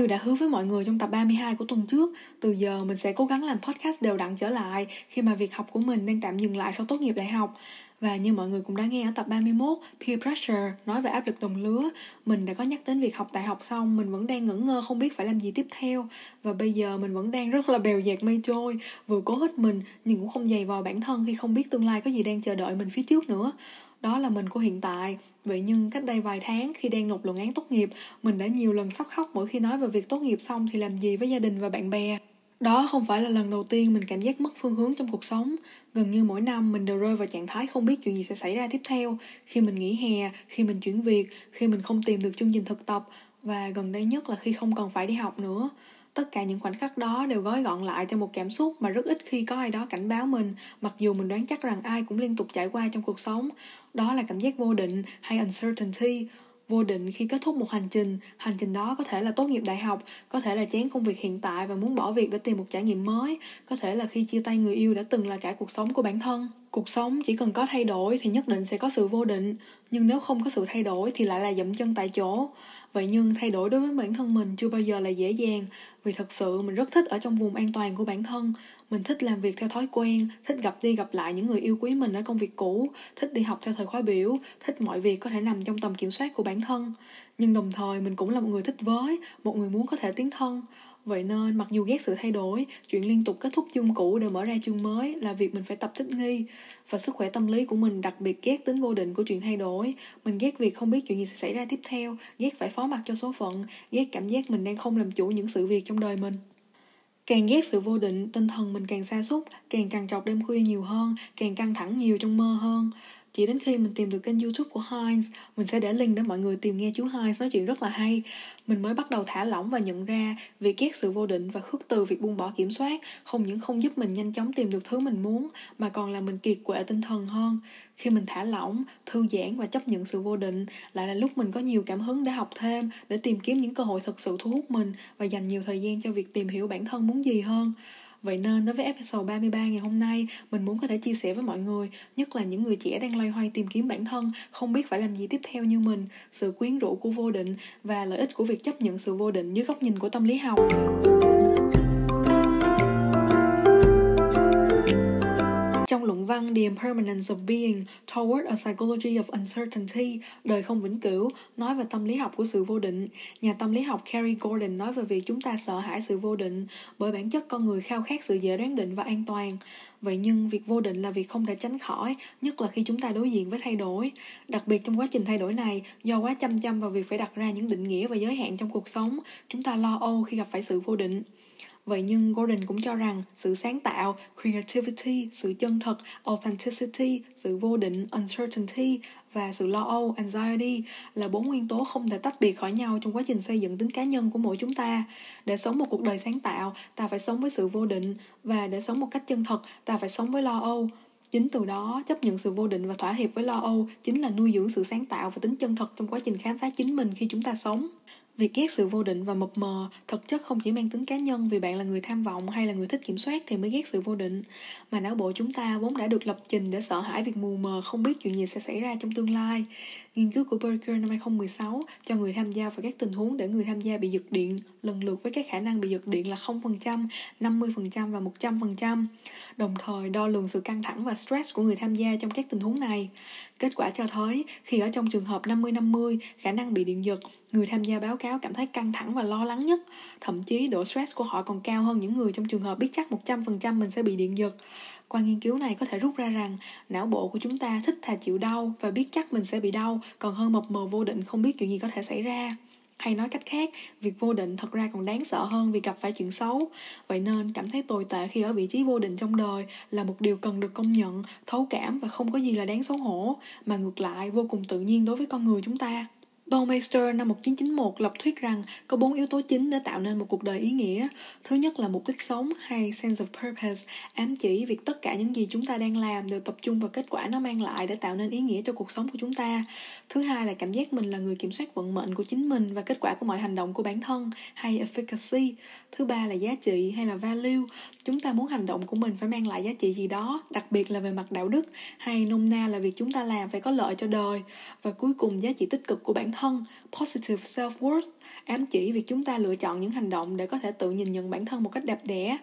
Như đã hứa với mọi người trong tập 32 của tuần trước, từ giờ mình sẽ cố gắng làm podcast đều đặn trở lại khi mà việc học của mình đang tạm dừng lại sau tốt nghiệp đại học. Và như mọi người cũng đã nghe ở tập 31, Peer Pressure, nói về áp lực đồng lứa, mình đã có nhắc đến việc học đại học xong, mình vẫn đang ngẩn ngơ không biết phải làm gì tiếp theo. Và bây giờ mình vẫn đang rất là bèo dạt mây trôi, vừa cố hết mình nhưng cũng không dày vò bản thân khi không biết tương lai có gì đang chờ đợi mình phía trước nữa. Đó là mình của hiện tại, Vậy nhưng cách đây vài tháng khi đang nộp luận án tốt nghiệp, mình đã nhiều lần phát khóc mỗi khi nói về việc tốt nghiệp xong thì làm gì với gia đình và bạn bè. Đó không phải là lần đầu tiên mình cảm giác mất phương hướng trong cuộc sống. Gần như mỗi năm mình đều rơi vào trạng thái không biết chuyện gì sẽ xảy ra tiếp theo. Khi mình nghỉ hè, khi mình chuyển việc, khi mình không tìm được chương trình thực tập và gần đây nhất là khi không còn phải đi học nữa. Tất cả những khoảnh khắc đó đều gói gọn lại trong một cảm xúc mà rất ít khi có ai đó cảnh báo mình, mặc dù mình đoán chắc rằng ai cũng liên tục trải qua trong cuộc sống. Đó là cảm giác vô định hay uncertainty, vô định khi kết thúc một hành trình hành trình đó có thể là tốt nghiệp đại học có thể là chán công việc hiện tại và muốn bỏ việc để tìm một trải nghiệm mới có thể là khi chia tay người yêu đã từng là cả cuộc sống của bản thân. Cuộc sống chỉ cần có thay đổi thì nhất định sẽ có sự vô định nhưng nếu không có sự thay đổi thì lại là dậm chân tại chỗ. Vậy nhưng thay đổi đối với bản thân mình chưa bao giờ là dễ dàng vì thật sự mình rất thích ở trong vùng an toàn của bản thân mình thích làm việc theo thói quen thích gặp đi gặp lại những người yêu quý mình ở công việc cũ thích đi học theo thời khóa biểu thích mọi việc có thể nằm trong tầm kiểm soát của bản thân nhưng đồng thời mình cũng là một người thích với một người muốn có thể tiến thân Vậy nên mặc dù ghét sự thay đổi, chuyện liên tục kết thúc chương cũ để mở ra chương mới là việc mình phải tập thích nghi. Và sức khỏe tâm lý của mình đặc biệt ghét tính vô định của chuyện thay đổi. Mình ghét việc không biết chuyện gì sẽ xảy ra tiếp theo, ghét phải phó mặc cho số phận, ghét cảm giác mình đang không làm chủ những sự việc trong đời mình. Càng ghét sự vô định, tinh thần mình càng xa xúc, càng trằn trọc đêm khuya nhiều hơn, càng căng thẳng nhiều trong mơ hơn. Chỉ đến khi mình tìm được kênh youtube của Heinz Mình sẽ để link để mọi người tìm nghe chú Heinz nói chuyện rất là hay. Mình mới bắt đầu thả lỏng và nhận ra Việc ghét sự vô định và khước từ việc buông bỏ kiểm soát Không những không giúp mình nhanh chóng tìm được thứ mình muốn Mà còn là mình kiệt quệ tinh thần hơn. Khi mình thả lỏng, thư giãn và chấp nhận sự vô định Lại là lúc mình có nhiều cảm hứng để học thêm Để tìm kiếm những cơ hội thực sự thu hút mình Và dành nhiều thời gian cho việc tìm hiểu bản thân muốn gì hơn. Vậy nên đối với episode 33 ngày hôm nay, mình muốn có thể chia sẻ với mọi người, nhất là những người trẻ đang loay hoay tìm kiếm bản thân, không biết phải làm gì tiếp theo như mình, sự quyến rũ của vô định và lợi ích của việc chấp nhận sự vô định dưới góc nhìn của tâm lý học. Trong luận văn The Impermanence of Being Toward a Psychology of Uncertainty, đời không vĩnh cửu, nói về tâm lý học của sự vô định. Nhà tâm lý học Carrie Gordon nói về việc chúng ta sợ hãi sự vô định bởi bản chất con người khao khát sự dễ đoán định và an toàn. Vậy nhưng việc vô định là việc không thể tránh khỏi, nhất là khi chúng ta đối diện với thay đổi. Đặc biệt trong quá trình thay đổi này, do quá chăm chăm vào việc phải đặt ra những định nghĩa và giới hạn trong cuộc sống, chúng ta lo âu khi gặp phải sự vô định. Vậy nhưng Gordon cũng cho rằng sự sáng tạo, creativity, sự chân thật, authenticity, sự vô định, uncertainty và sự lo âu, anxiety là bốn nguyên tố không thể tách biệt khỏi nhau trong quá trình xây dựng tính cá nhân của mỗi chúng ta. Để sống một cuộc đời sáng tạo, ta phải sống với sự vô định và để sống một cách chân thật, ta phải sống với lo âu. Chính từ đó, chấp nhận sự vô định và thỏa hiệp với lo âu chính là nuôi dưỡng sự sáng tạo và tính chân thật trong quá trình khám phá chính mình khi chúng ta sống. Việc ghét sự vô định và mập mờ thực chất không chỉ mang tính cá nhân vì bạn là người tham vọng hay là người thích kiểm soát thì mới ghét sự vô định, mà não bộ chúng ta vốn đã được lập trình để sợ hãi việc mù mờ không biết chuyện gì sẽ xảy ra trong tương lai. Nghiên cứu của Berger năm 2016 cho người tham gia vào các tình huống để người tham gia bị giật điện lần lượt với các khả năng bị giật điện là 0%, 50% và 100%, đồng thời đo lường sự căng thẳng và stress của người tham gia trong các tình huống này. Kết quả cho thấy, khi ở trong trường hợp 50-50, khả năng bị điện giật, người tham gia báo cáo cảm thấy căng thẳng và lo lắng nhất. Thậm chí độ stress của họ còn cao hơn những người trong trường hợp biết chắc 100% mình sẽ bị điện giật. Qua nghiên cứu này có thể rút ra rằng não bộ của chúng ta thích thà chịu đau và biết chắc mình sẽ bị đau còn hơn mập mờ vô định không biết chuyện gì có thể xảy ra. Hay nói cách khác, việc vô định thật ra còn đáng sợ hơn vì gặp phải chuyện xấu. Vậy nên cảm thấy tồi tệ khi ở vị trí vô định trong đời là một điều cần được công nhận, thấu cảm và không có gì là đáng xấu hổ, mà ngược lại vô cùng tự nhiên đối với con người chúng ta. Baumeister năm 1991 lập thuyết rằng có bốn yếu tố chính để tạo nên một cuộc đời ý nghĩa. Thứ nhất là mục đích sống hay sense of purpose, ám chỉ việc tất cả những gì chúng ta đang làm đều tập trung vào kết quả nó mang lại để tạo nên ý nghĩa cho cuộc sống của chúng ta. Thứ hai là cảm giác mình là người kiểm soát vận mệnh của chính mình và kết quả của mọi hành động của bản thân hay efficacy. Thứ ba là giá trị hay là value. Chúng ta muốn hành động của mình phải mang lại giá trị gì đó, đặc biệt là về mặt đạo đức hay nôm na là việc chúng ta làm phải có lợi cho đời. Và cuối cùng giá trị tích cực của bản thân, positive self-worth, ám chỉ việc chúng ta lựa chọn những hành động để có thể tự nhìn nhận bản thân một cách đẹp đẽ.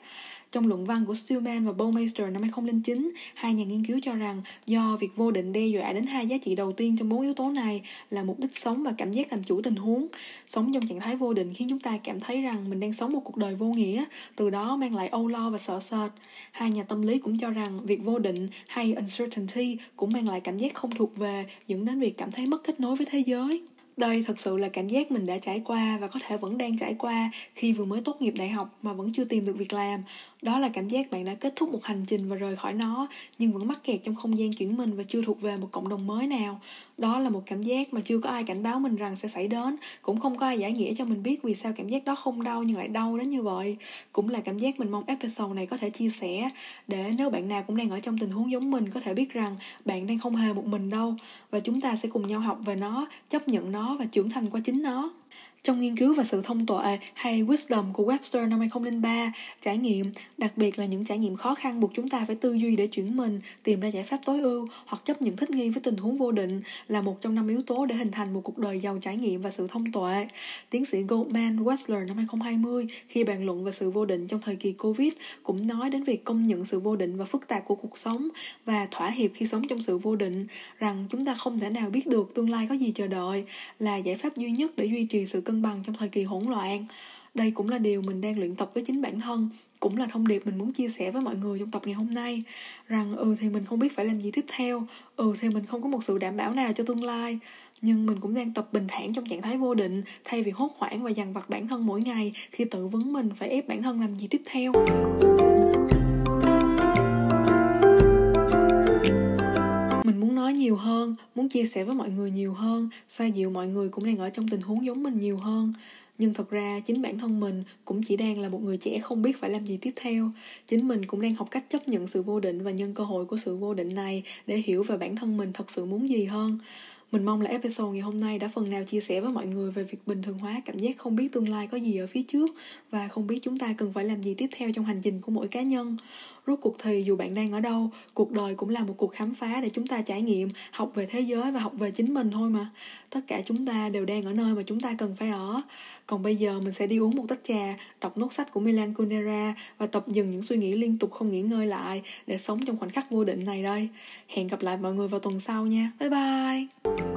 Trong luận văn của Stillman và Baumeister năm 2009, hai nhà nghiên cứu cho rằng do việc vô định đe dọa đến hai giá trị đầu tiên trong bốn yếu tố này là mục đích sống và cảm giác làm chủ tình huống. Sống trong trạng thái vô định khiến chúng ta cảm thấy rằng mình đang sống một cuộc đời vô nghĩa, từ đó mang lại âu lo và sợ sệt. Hai nhà tâm lý cũng cho rằng việc vô định hay uncertainty cũng mang lại cảm giác không thuộc về, dẫn đến việc cảm thấy mất kết nối với thế giới. Đây thật sự là cảm giác mình đã trải qua và có thể vẫn đang trải qua khi vừa mới tốt nghiệp đại học mà vẫn chưa tìm được việc làm. Đó là cảm giác bạn đã kết thúc một hành trình và rời khỏi nó nhưng vẫn mắc kẹt trong không gian chuyển mình và chưa thuộc về một cộng đồng mới nào. Đó là một cảm giác mà chưa có ai cảnh báo mình rằng sẽ xảy đến, cũng không có ai giải nghĩa cho mình biết vì sao cảm giác đó không đau nhưng lại đau đến như vậy. Cũng là cảm giác mình mong episode này có thể chia sẻ để nếu bạn nào cũng đang ở trong tình huống giống mình có thể biết rằng bạn đang không hề một mình đâu và chúng ta sẽ cùng nhau học về nó, chấp nhận nó và trưởng thành qua chính nó. Trong nghiên cứu và sự thông tuệ hay Wisdom của Webster năm 2003, trải nghiệm, đặc biệt là những trải nghiệm khó khăn buộc chúng ta phải tư duy để chuyển mình, tìm ra giải pháp tối ưu hoặc chấp nhận thích nghi với tình huống vô định là một trong năm yếu tố để hình thành một cuộc đời giàu trải nghiệm và sự thông tuệ. Tiến sĩ Goldman Wexler năm 2020 khi bàn luận về sự vô định trong thời kỳ Covid cũng nói đến việc công nhận sự vô định và phức tạp của cuộc sống và thỏa hiệp khi sống trong sự vô định rằng chúng ta không thể nào biết được tương lai có gì chờ đợi là giải pháp duy nhất để duy trì sự cân bằng trong thời kỳ hỗn loạn. Đây cũng là điều mình đang luyện tập với chính bản thân, cũng là thông điệp mình muốn chia sẻ với mọi người trong tập ngày hôm nay, rằng ừ thì mình không biết phải làm gì tiếp theo ừ thì mình không có một sự đảm bảo nào cho tương lai. Nhưng mình cũng đang tập bình thản trong trạng thái vô định, thay vì hốt hoảng và dằn vặt bản thân mỗi ngày, khi tự vấn mình phải ép bản thân làm gì tiếp theo. Muốn chia sẻ với mọi người nhiều hơn, xoa dịu mọi người cũng đang ở trong tình huống giống mình nhiều hơn. Nhưng thật ra, chính bản thân mình cũng chỉ đang là một người trẻ không biết phải làm gì tiếp theo. Chính mình cũng đang học cách chấp nhận sự vô định và nhân cơ hội của sự vô định này để hiểu về bản thân mình thật sự muốn gì hơn. Mình mong là episode ngày hôm nay đã phần nào chia sẻ với mọi người về việc bình thường hóa cảm giác không biết tương lai có gì ở phía trước và không biết chúng ta cần phải làm gì tiếp theo trong hành trình của mỗi cá nhân. Rốt cuộc thì dù bạn đang ở đâu, cuộc đời cũng là một cuộc khám phá để chúng ta trải nghiệm, học về thế giới và học về chính mình thôi mà. Tất cả chúng ta đều đang ở nơi mà chúng ta cần phải ở. Còn bây giờ mình sẽ đi uống một tách trà, đọc nốt sách của Milan Kundera và tập dừng những suy nghĩ liên tục không nghỉ ngơi lại để sống trong khoảnh khắc vô định này đây. Hẹn gặp lại mọi người vào tuần sau nha. Bye bye!